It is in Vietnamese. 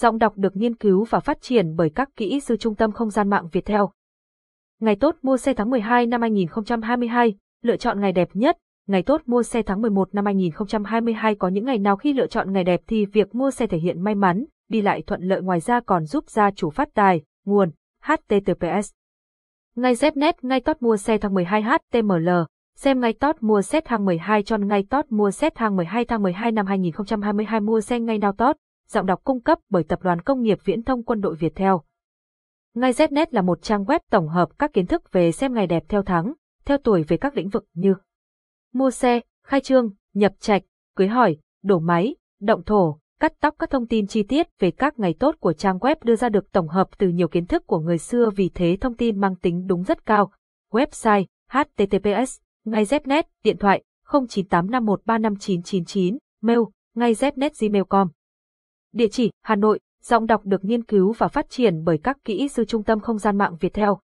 Giọng đọc được nghiên cứu và phát triển bởi các kỹ sư Trung tâm Không gian mạng Việt Theo. Ngày tốt mua xe tháng 12 năm 2022, lựa chọn ngày đẹp nhất. Ngày tốt mua xe tháng 11 năm 2022 có những ngày nào khi lựa chọn ngày đẹp thì việc mua xe thể hiện may mắn, đi lại thuận lợi ngoài ra còn giúp gia chủ phát tài, nguồn, https. Ngay Znet ngay tốt mua xe tháng 12 HTML, xem ngay tốt mua xe tháng 12 cho ngay tốt mua xe tháng 12 tháng 12 năm 2022 mua xe ngay nào tốt giọng đọc cung cấp bởi Tập đoàn Công nghiệp Viễn thông Quân đội Việt Theo. Ngay Znet là một trang web tổng hợp các kiến thức về xem ngày đẹp theo tháng, theo tuổi về các lĩnh vực như mua xe, khai trương, nhập trạch, cưới hỏi, đổ máy, động thổ, cắt tóc các thông tin chi tiết về các ngày tốt của trang web đưa ra được tổng hợp từ nhiều kiến thức của người xưa vì thế thông tin mang tính đúng rất cao. Website https ngay Znet điện thoại 0985135999 mail ngay Znet gmail.com Địa chỉ Hà Nội, giọng đọc được nghiên cứu và phát triển bởi các kỹ sư Trung tâm Không gian mạng Việt Theo.